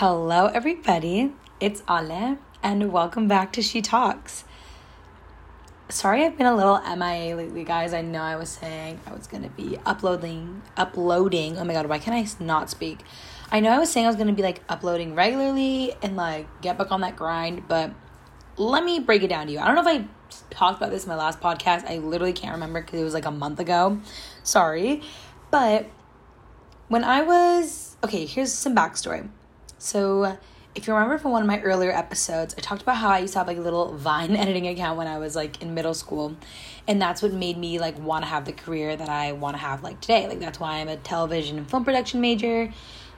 Hello, everybody. It's Ale, and welcome back to She Talks. Sorry, I've been a little MIA lately, guys. I know I was saying I was gonna be uploading, uploading. Oh my god, why can't I not speak? I know I was saying I was gonna be like uploading regularly and like get back on that grind, but let me break it down to you. I don't know if I talked about this in my last podcast. I literally can't remember because it was like a month ago. Sorry, but when I was okay, here's some backstory. So, if you remember from one of my earlier episodes, I talked about how I used to have like a little Vine editing account when I was like in middle school. And that's what made me like want to have the career that I want to have like today. Like, that's why I'm a television and film production major.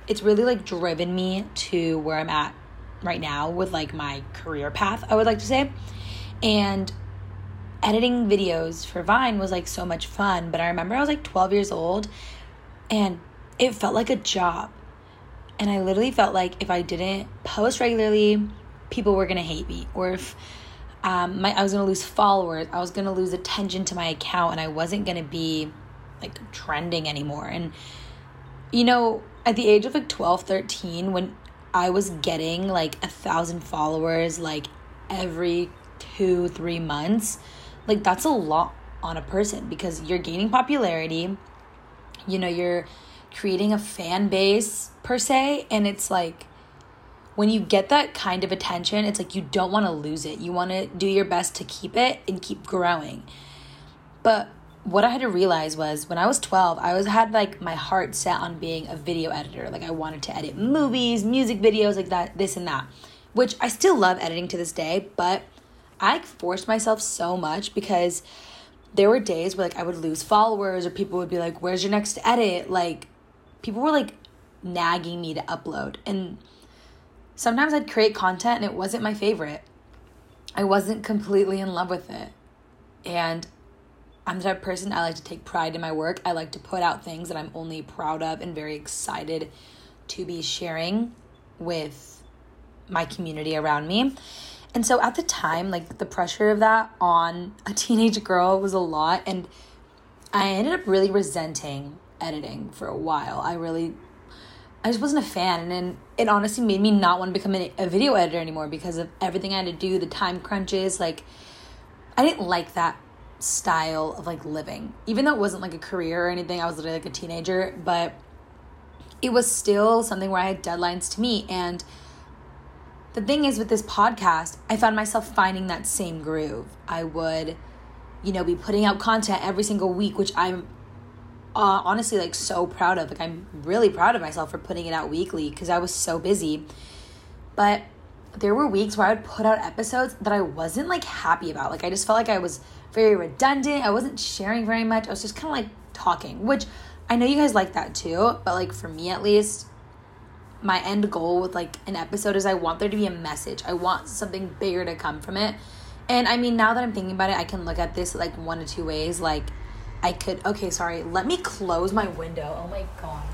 It's really like driven me to where I'm at right now with like my career path, I would like to say. And editing videos for Vine was like so much fun. But I remember I was like 12 years old and it felt like a job and I literally felt like if I didn't post regularly, people were gonna hate me, or if um, my I was gonna lose followers, I was gonna lose attention to my account, and I wasn't gonna be like trending anymore. And you know, at the age of like 12, 13, when I was getting like a thousand followers like every two, three months, like that's a lot on a person because you're gaining popularity. You know, you're creating a fan base per se and it's like when you get that kind of attention it's like you don't want to lose it. You want to do your best to keep it and keep growing. But what i had to realize was when i was 12 i was had like my heart set on being a video editor. Like i wanted to edit movies music videos like that this and that which i still love editing to this day but i forced myself so much because there were days where like i would lose followers or people would be like where's your next edit? Like people were like nagging me to upload. And sometimes I'd create content and it wasn't my favorite. I wasn't completely in love with it. And I'm the type of person I like to take pride in my work. I like to put out things that I'm only proud of and very excited to be sharing with my community around me. And so at the time, like the pressure of that on a teenage girl was a lot. And I ended up really resenting editing for a while. I really I just wasn't a fan, and it honestly made me not want to become a video editor anymore because of everything I had to do, the time crunches. Like, I didn't like that style of like living, even though it wasn't like a career or anything. I was literally like a teenager, but it was still something where I had deadlines to meet. And the thing is, with this podcast, I found myself finding that same groove. I would, you know, be putting out content every single week, which I'm uh, honestly like so proud of. Like I'm really proud of myself for putting it out weekly because I was so busy. But there were weeks where I would put out episodes that I wasn't like happy about. Like I just felt like I was very redundant. I wasn't sharing very much. I was just kind of like talking, which I know you guys like that too, but like for me at least, my end goal with like an episode is I want there to be a message. I want something bigger to come from it. And I mean, now that I'm thinking about it, I can look at this like one of two ways. Like, I could, okay, sorry. Let me close my window. Oh my God.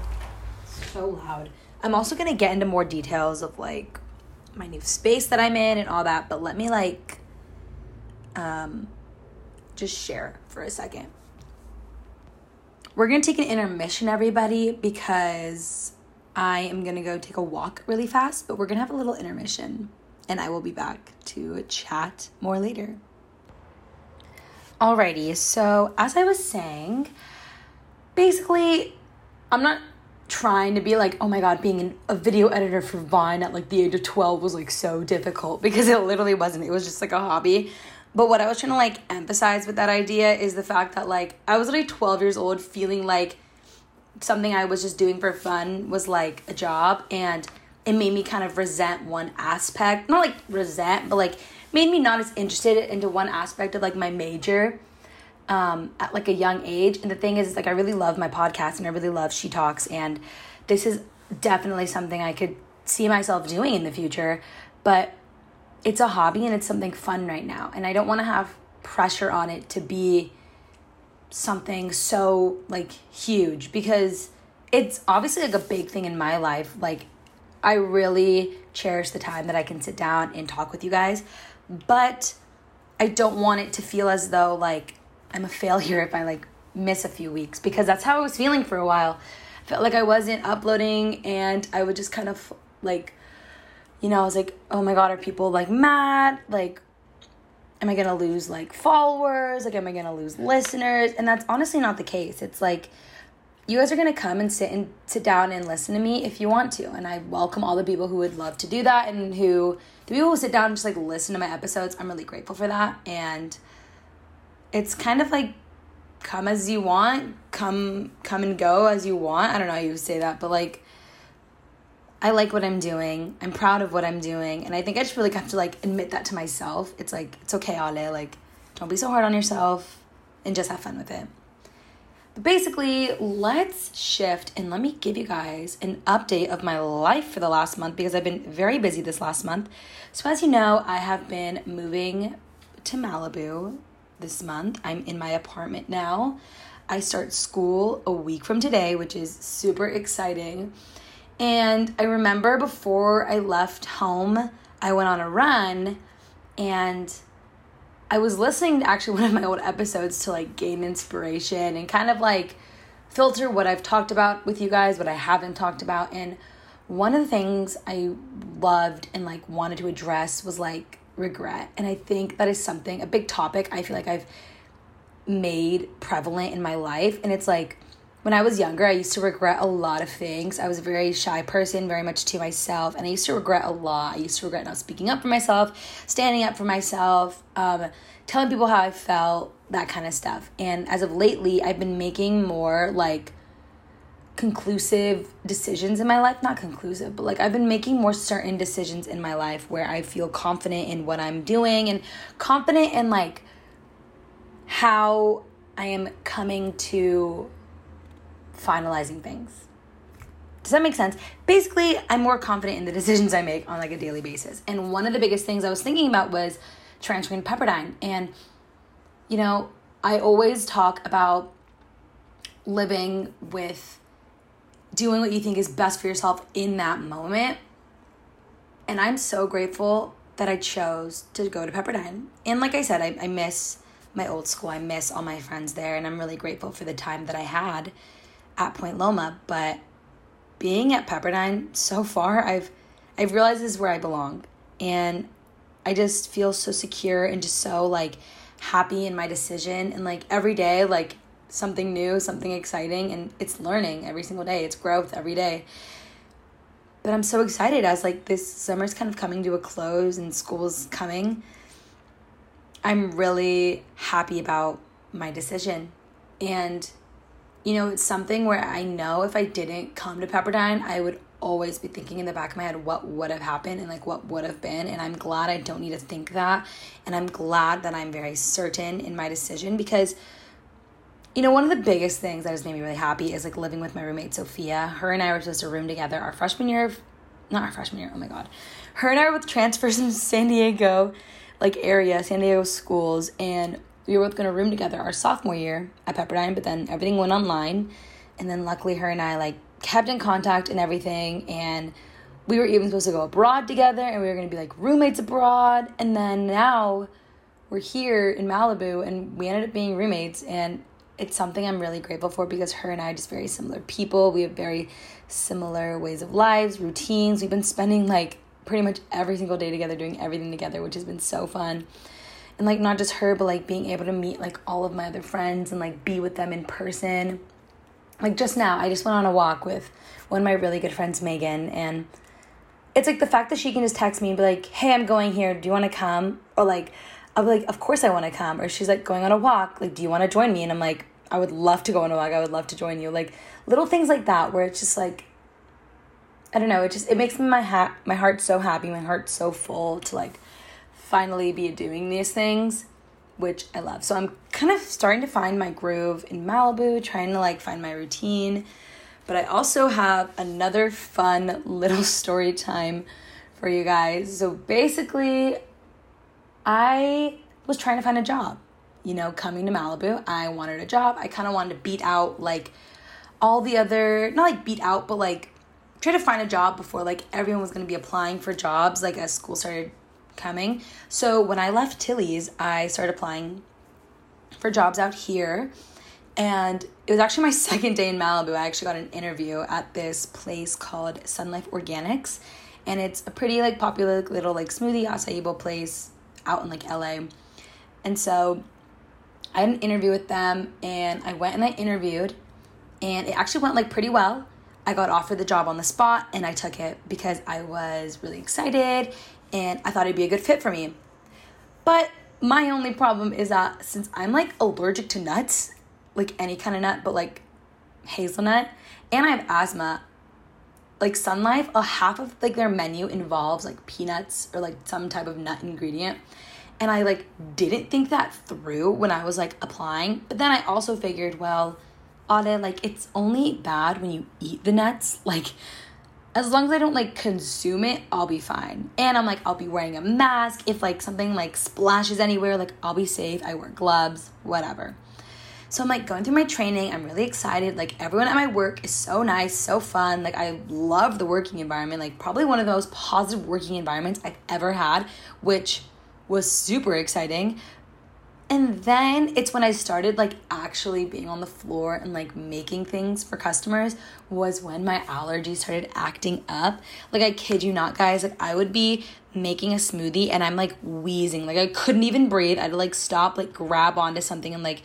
So loud. I'm also going to get into more details of like my new space that I'm in and all that, but let me like um just share for a second. We're going to take an intermission everybody because I am going to go take a walk really fast, but we're going to have a little intermission and I will be back to chat more later. Alrighty, so as I was saying, basically, I'm not trying to be like, oh my god, being a video editor for Vine at like the age of 12 was like so difficult because it literally wasn't. It was just like a hobby. But what I was trying to like emphasize with that idea is the fact that like I was like 12 years old feeling like something I was just doing for fun was like a job and it made me kind of resent one aspect. Not like resent, but like made me not as interested into one aspect of like my major um, at like a young age. And the thing is, like, I really love my podcast and I really love She Talks. And this is definitely something I could see myself doing in the future. But it's a hobby and it's something fun right now. And I don't want to have pressure on it to be something so like huge because it's obviously like a big thing in my life. Like, I really cherish the time that I can sit down and talk with you guys but I don't want it to feel as though like I'm a failure if I like miss a few weeks because that's how I was feeling for a while. I felt like I wasn't uploading and I would just kind of like you know, I was like, oh my God, are people like mad? Like, am I gonna lose like followers? Like, am I gonna lose listeners? And that's honestly not the case. It's like, you guys are gonna come and sit and sit down and listen to me if you want to. And I welcome all the people who would love to do that and who the people who sit down and just like listen to my episodes. I'm really grateful for that. And it's kind of like come as you want, come come and go as you want. I don't know how you say that, but like I like what I'm doing. I'm proud of what I'm doing. And I think I just really have to like admit that to myself. It's like, it's okay, Ale. Like, don't be so hard on yourself and just have fun with it. Basically, let's shift and let me give you guys an update of my life for the last month because I've been very busy this last month. So, as you know, I have been moving to Malibu this month. I'm in my apartment now. I start school a week from today, which is super exciting. And I remember before I left home, I went on a run and I was listening to actually one of my old episodes to like gain inspiration and kind of like filter what I've talked about with you guys, what I haven't talked about. And one of the things I loved and like wanted to address was like regret. And I think that is something, a big topic I feel like I've made prevalent in my life. And it's like, when I was younger, I used to regret a lot of things. I was a very shy person, very much to myself, and I used to regret a lot. I used to regret not speaking up for myself, standing up for myself, um, telling people how I felt, that kind of stuff. And as of lately, I've been making more like conclusive decisions in my life. Not conclusive, but like I've been making more certain decisions in my life where I feel confident in what I'm doing and confident in like how I am coming to finalizing things. Does that make sense? Basically, I'm more confident in the decisions I make on like a daily basis. And one of the biggest things I was thinking about was transferring to Pepperdine. And you know, I always talk about living with doing what you think is best for yourself in that moment. And I'm so grateful that I chose to go to Pepperdine. And like I said, I, I miss my old school. I miss all my friends there. And I'm really grateful for the time that I had at Point Loma, but being at Pepperdine so far, I've I've realized this is where I belong. And I just feel so secure and just so like happy in my decision and like every day like something new, something exciting and it's learning every single day. It's growth every day. But I'm so excited as like this summer's kind of coming to a close and school's coming. I'm really happy about my decision. And you know, it's something where I know if I didn't come to Pepperdine, I would always be thinking in the back of my head what would have happened and like what would have been. And I'm glad I don't need to think that. And I'm glad that I'm very certain in my decision because, you know, one of the biggest things that has made me really happy is like living with my roommate Sophia. Her and I were supposed to room together our freshman year, of, not our freshman year, oh my God. Her and I were with transfers in San Diego, like area, San Diego schools. And we were both going to room together our sophomore year at Pepperdine, but then everything went online. And then luckily, her and I like kept in contact and everything. And we were even supposed to go abroad together and we were going to be like roommates abroad. And then now we're here in Malibu and we ended up being roommates. And it's something I'm really grateful for because her and I are just very similar people. We have very similar ways of lives, routines. We've been spending like pretty much every single day together, doing everything together, which has been so fun and like not just her but like being able to meet like all of my other friends and like be with them in person. Like just now i just went on a walk with one of my really good friends megan and it's like the fact that she can just text me and be like hey i'm going here. Do you want to come? Or like i'll be like of course i want to come. Or she's like going on a walk like do you want to join me? And i'm like i would love to go on a walk. I would love to join you. Like little things like that where it's just like i don't know. It just it makes my ha- my heart so happy my heart so full to like finally be doing these things, which I love. So I'm kind of starting to find my groove in Malibu, trying to like find my routine. But I also have another fun little story time for you guys. So basically, I was trying to find a job. You know, coming to Malibu, I wanted a job. I kind of wanted to beat out like all the other, not like beat out, but like try to find a job before like everyone was going to be applying for jobs like as school started coming. So when I left Tilly's, I started applying for jobs out here. And it was actually my second day in Malibu. I actually got an interview at this place called Sun Life Organics. and it's a pretty like popular little like smoothie acai bowl place out in like LA. And so I had an interview with them and I went and I interviewed and it actually went like pretty well. I got offered the job on the spot and I took it because I was really excited and I thought it'd be a good fit for me. But my only problem is that since I'm like allergic to nuts, like any kind of nut, but like hazelnut, and I have asthma, like Sun Life, a half of like their menu involves like peanuts or like some type of nut ingredient. And I like didn't think that through when I was like applying. But then I also figured, well, Ale, like it's only bad when you eat the nuts. Like as long as I don't like consume it, I'll be fine. And I'm like, I'll be wearing a mask. If like something like splashes anywhere, like I'll be safe. I wear gloves, whatever. So I'm like going through my training. I'm really excited. Like everyone at my work is so nice, so fun. Like I love the working environment. Like probably one of the most positive working environments I've ever had, which was super exciting. And then it's when I started like actually being on the floor and like making things for customers was when my allergies started acting up. Like I kid you not, guys, like I would be making a smoothie and I'm like wheezing. Like I couldn't even breathe. I'd like stop, like grab onto something and like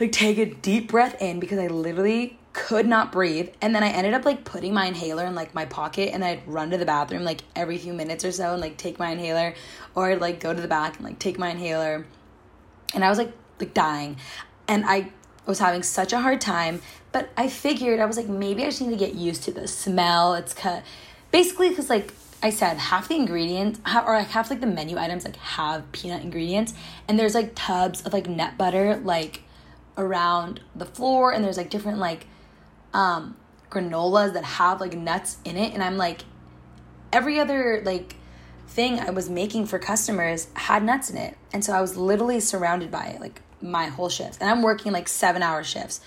like take a deep breath in because I literally could not breathe. And then I ended up like putting my inhaler in like my pocket and I'd run to the bathroom like every few minutes or so and like take my inhaler or like go to the back and like take my inhaler and I was like like dying. And I was having such a hard time, but I figured I was like maybe I just need to get used to the smell. It's cut basically cuz like I said half the ingredients or like half like the menu items like have peanut ingredients and there's like tubs of like nut butter like around the floor and there's like different like um granolas that have like nuts in it and I'm like every other like thing I was making for customers had nuts in it. And so I was literally surrounded by it like my whole shift. And I'm working like 7-hour shifts.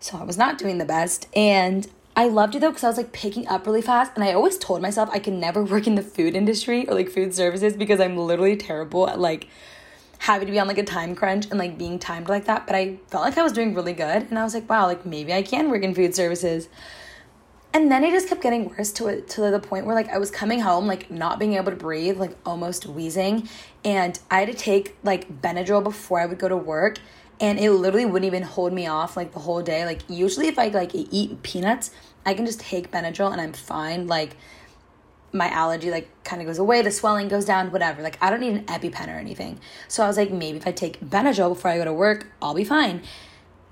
So I was not doing the best and I loved it though because I was like picking up really fast, and I always told myself I can never work in the food industry or like food services because I'm literally terrible at like having to be on like a time crunch and like being timed like that. But I felt like I was doing really good, and I was like, wow, like maybe I can work in food services. And then it just kept getting worse to to the point where like I was coming home like not being able to breathe, like almost wheezing, and I had to take like Benadryl before I would go to work, and it literally wouldn't even hold me off like the whole day. Like usually if I like eat peanuts, I can just take Benadryl and I'm fine. Like my allergy like kind of goes away, the swelling goes down, whatever. Like I don't need an EpiPen or anything. So I was like maybe if I take Benadryl before I go to work, I'll be fine.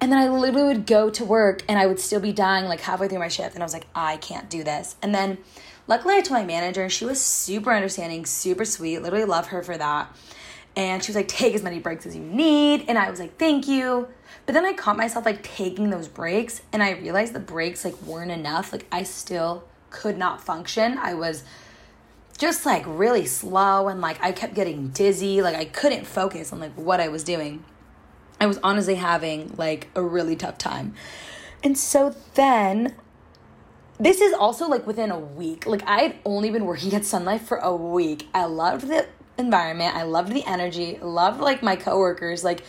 And then I literally would go to work and I would still be dying like halfway through my shift. And I was like, I can't do this. And then luckily I told my manager she was super understanding, super sweet. Literally love her for that. And she was like, take as many breaks as you need. And I was like, thank you. But then I caught myself like taking those breaks and I realized the breaks like weren't enough. Like I still could not function. I was just like really slow and like I kept getting dizzy. Like I couldn't focus on like what I was doing. I was honestly having like a really tough time. And so then this is also like within a week. Like I had only been working at Sun Life for a week. I loved the environment. I loved the energy. Loved like my coworkers. Like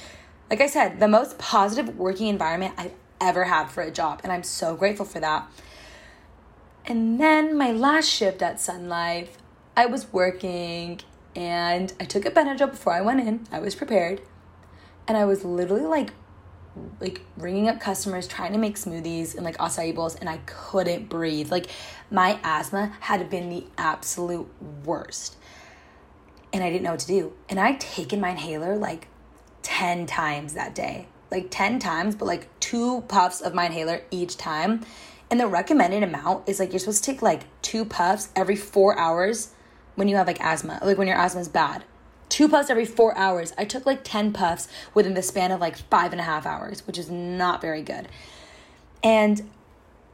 like I said, the most positive working environment I've ever had for a job and I'm so grateful for that. And then my last shift at Sun Life, I was working and I took a Benadryl before I went in. I was prepared and I was literally like like ringing up customers trying to make smoothies and like acai bowls and I couldn't breathe. Like my asthma had been the absolute worst. And I didn't know what to do. And I'd taken my inhaler like 10 times that day. Like 10 times, but like two puffs of my inhaler each time. And the recommended amount is like you're supposed to take like two puffs every four hours when you have like asthma, like when your asthma is bad two puffs every four hours. I took like 10 puffs within the span of like five and a half hours, which is not very good. And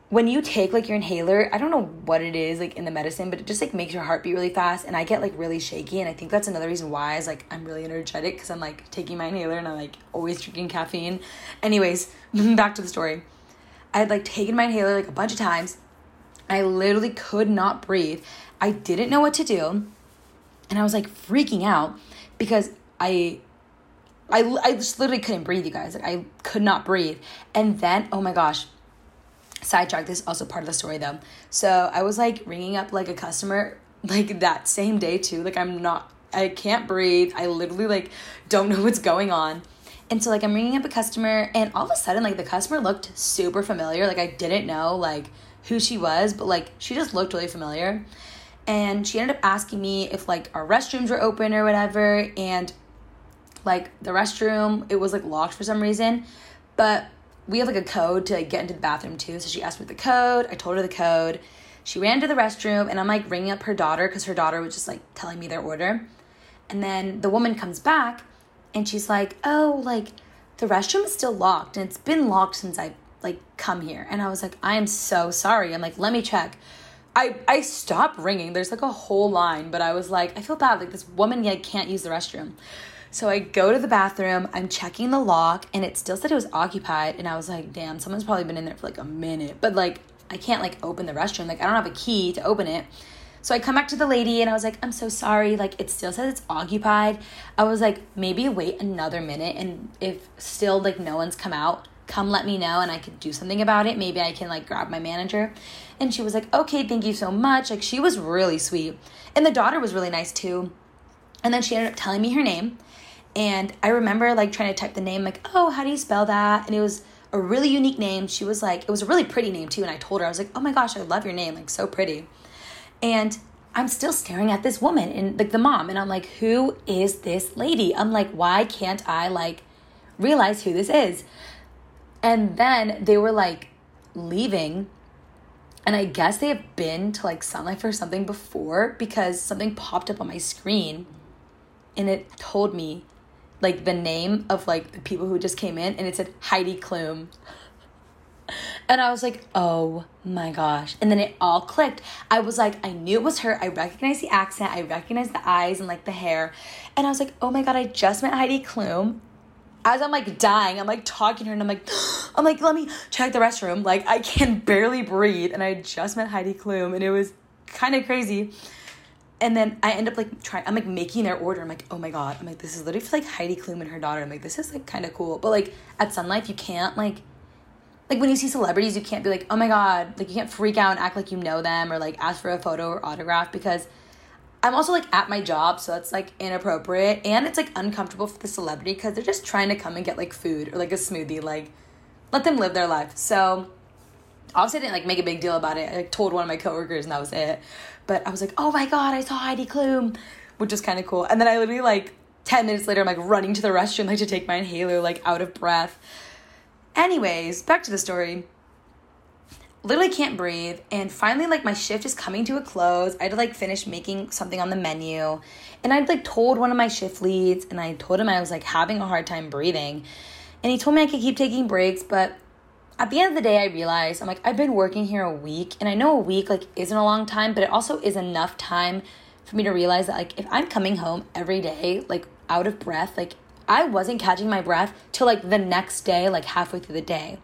when you take like your inhaler, I don't know what it is like in the medicine, but it just like makes your heart beat really fast and I get like really shaky and I think that's another reason why is like I'm really energetic cuz I'm like taking my inhaler and I'm like always drinking caffeine. Anyways, back to the story. I had like taken my inhaler like a bunch of times. I literally could not breathe. I didn't know what to do. And I was like freaking out because I I, I just literally couldn't breathe, you guys. Like I could not breathe. And then, oh my gosh, sidetrack. This is also part of the story though. So I was like ringing up like a customer like that same day too. Like I'm not I can't breathe. I literally like don't know what's going on. And so like I'm ringing up a customer and all of a sudden like the customer looked super familiar. Like I didn't know like who she was, but like she just looked really familiar. And she ended up asking me if like our restrooms were open or whatever and like the restroom it was like locked for some reason. But we have like a code to like, get into the bathroom too. So she asked me the code. I told her the code. She ran to the restroom and I'm like ringing up her daughter because her daughter was just like telling me their order. And then the woman comes back and she's like, "Oh, like the restroom is still locked and it's been locked since I like come here." And I was like, "I am so sorry." I'm like, "Let me check." I I stopped ringing. There's like a whole line, but I was like, I feel bad. Like this woman like can't use the restroom. So I go to the bathroom, I'm checking the lock, and it still said it was occupied. And I was like, damn, someone's probably been in there for like a minute. But like, I can't like open the restroom. Like, I don't have a key to open it. So I come back to the lady and I was like, I'm so sorry. Like, it still says it's occupied. I was like, maybe wait another minute. And if still like no one's come out, come let me know and I could do something about it. Maybe I can like grab my manager. And she was like, okay, thank you so much. Like, she was really sweet. And the daughter was really nice too. And then she ended up telling me her name. And I remember like trying to type the name, like, oh, how do you spell that? And it was a really unique name. She was like, it was a really pretty name too. And I told her, I was like, oh my gosh, I love your name. Like, so pretty. And I'm still staring at this woman and like the mom. And I'm like, who is this lady? I'm like, why can't I like realize who this is? And then they were like leaving. And I guess they have been to like Sun Life or something before because something popped up on my screen and it told me like the name of like the people who just came in and it said Heidi Klum. And I was like, oh my gosh. And then it all clicked. I was like, I knew it was her. I recognized the accent. I recognized the eyes and like the hair. And I was like, oh my God, I just met Heidi Klum. As I'm like dying, I'm like talking to her and I'm like, I'm like, let me check the restroom. Like I can barely breathe. And I just met Heidi Klum and it was kind of crazy. And then I end up like trying, I'm like making their order. I'm like, oh my God. I'm like, this is literally for like Heidi Klum and her daughter. I'm like, this is like kind of cool. But like at Sun Life, you can't like like when you see celebrities, you can't be like, oh my god, like you can't freak out and act like you know them or like ask for a photo or autograph because I'm also like at my job, so that's like inappropriate and it's like uncomfortable for the celebrity because they're just trying to come and get like food or like a smoothie. Like, let them live their life. So, obviously, I didn't like make a big deal about it. I like, told one of my coworkers and that was it. But I was like, oh my god, I saw Heidi Klum, which is kind of cool. And then I literally like 10 minutes later, I'm like running to the restroom like to take my inhaler, like out of breath. Anyways, back to the story. Literally can't breathe, and finally, like my shift is coming to a close. I had to like finish making something on the menu, and I'd like told one of my shift leads, and I told him I was like having a hard time breathing, and he told me I could keep taking breaks, but at the end of the day, I realized I'm like I've been working here a week, and I know a week like isn't a long time, but it also is enough time for me to realize that like if I'm coming home every day like out of breath, like I wasn't catching my breath till like the next day, like halfway through the day.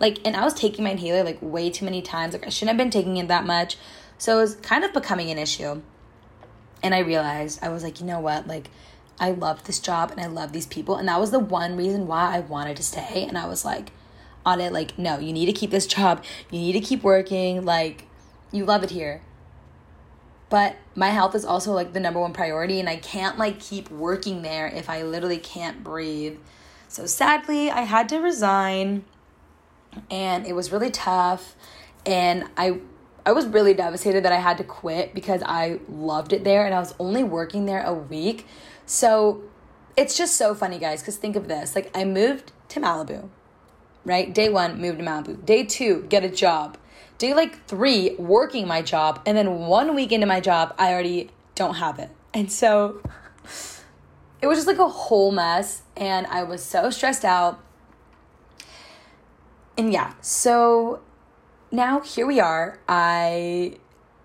Like, and I was taking my inhaler like way too many times. Like, I shouldn't have been taking it that much. So it was kind of becoming an issue. And I realized, I was like, you know what? Like, I love this job and I love these people. And that was the one reason why I wanted to stay. And I was like, on it, like, no, you need to keep this job. You need to keep working. Like, you love it here but my health is also like the number one priority and I can't like keep working there if I literally can't breathe. So sadly, I had to resign and it was really tough and I I was really devastated that I had to quit because I loved it there and I was only working there a week. So it's just so funny, guys, because think of this. Like, I moved to Malibu, right? Day one, moved to Malibu. Day two, get a job day like three working my job and then one week into my job i already don't have it and so it was just like a whole mess and i was so stressed out and yeah so now here we are i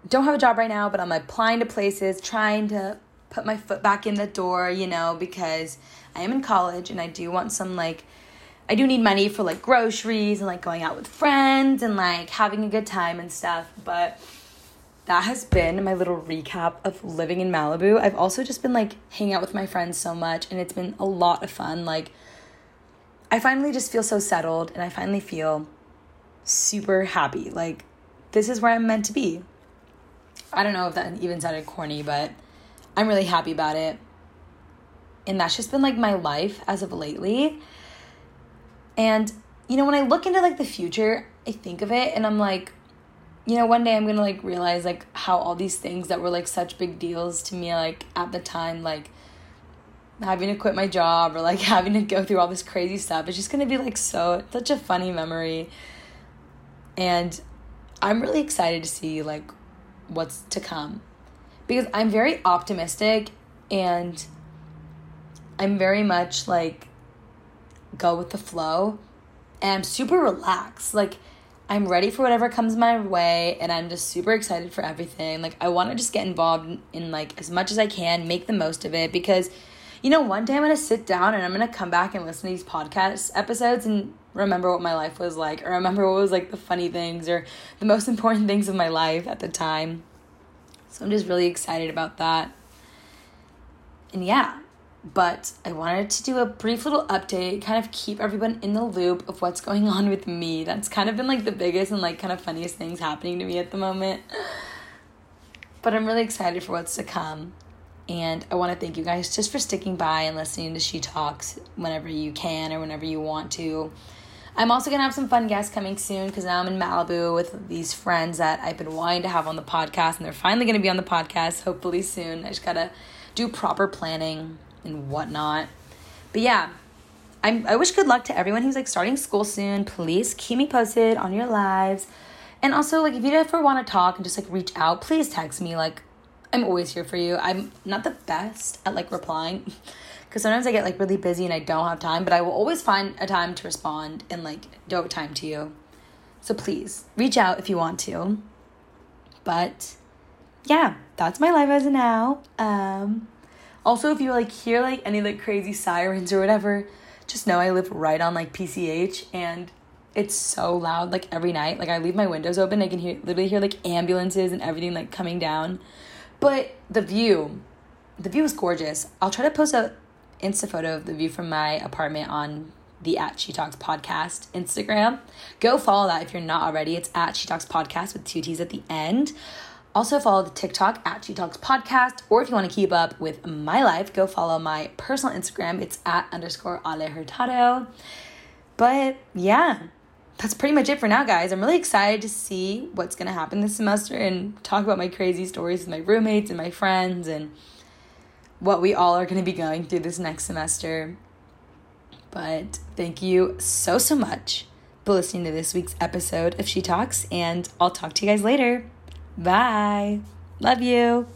don't have a job right now but i'm applying to places trying to put my foot back in the door you know because i am in college and i do want some like I do need money for like groceries and like going out with friends and like having a good time and stuff. But that has been my little recap of living in Malibu. I've also just been like hanging out with my friends so much and it's been a lot of fun. Like, I finally just feel so settled and I finally feel super happy. Like, this is where I'm meant to be. I don't know if that even sounded corny, but I'm really happy about it. And that's just been like my life as of lately. And you know, when I look into like the future, I think of it and I'm like, you know, one day I'm gonna like realize like how all these things that were like such big deals to me, like at the time, like having to quit my job or like having to go through all this crazy stuff, it's just gonna be like so such a funny memory. And I'm really excited to see like what's to come because I'm very optimistic and I'm very much like go with the flow and I'm super relaxed. Like I'm ready for whatever comes my way and I'm just super excited for everything. Like I want to just get involved in, in like as much as I can, make the most of it because you know, one day I'm going to sit down and I'm going to come back and listen to these podcast episodes and remember what my life was like or remember what was like the funny things or the most important things of my life at the time. So I'm just really excited about that. And yeah, but I wanted to do a brief little update, kind of keep everyone in the loop of what's going on with me. That's kind of been like the biggest and like kind of funniest things happening to me at the moment. But I'm really excited for what's to come. And I want to thank you guys just for sticking by and listening to She Talks whenever you can or whenever you want to. I'm also going to have some fun guests coming soon because now I'm in Malibu with these friends that I've been wanting to have on the podcast, and they're finally going to be on the podcast hopefully soon. I just got to do proper planning and whatnot. But yeah, I'm, I wish good luck to everyone who's like starting school soon. Please keep me posted on your lives. And also, like, if you ever want to talk and just like reach out, please text me. Like, I'm always here for you. I'm not the best at like replying because sometimes I get like really busy and I don't have time, but I will always find a time to respond and like devote time to you. So please reach out if you want to. But yeah, that's my life as of now. Um, also, if you like hear like any like crazy sirens or whatever, just know I live right on like PCH and it's so loud like every night. Like I leave my windows open, I can hear literally hear like ambulances and everything like coming down. But the view, the view is gorgeous. I'll try to post a Insta photo of the view from my apartment on the at She Talks podcast Instagram. Go follow that if you're not already. It's at She Talks podcast with two T's at the end. Also, follow the TikTok at She Talks Podcast, or if you want to keep up with my life, go follow my personal Instagram. It's at underscore Ale Hurtado. But yeah, that's pretty much it for now, guys. I'm really excited to see what's going to happen this semester and talk about my crazy stories with my roommates and my friends and what we all are going to be going through this next semester. But thank you so, so much for listening to this week's episode of She Talks, and I'll talk to you guys later. Bye. Love you.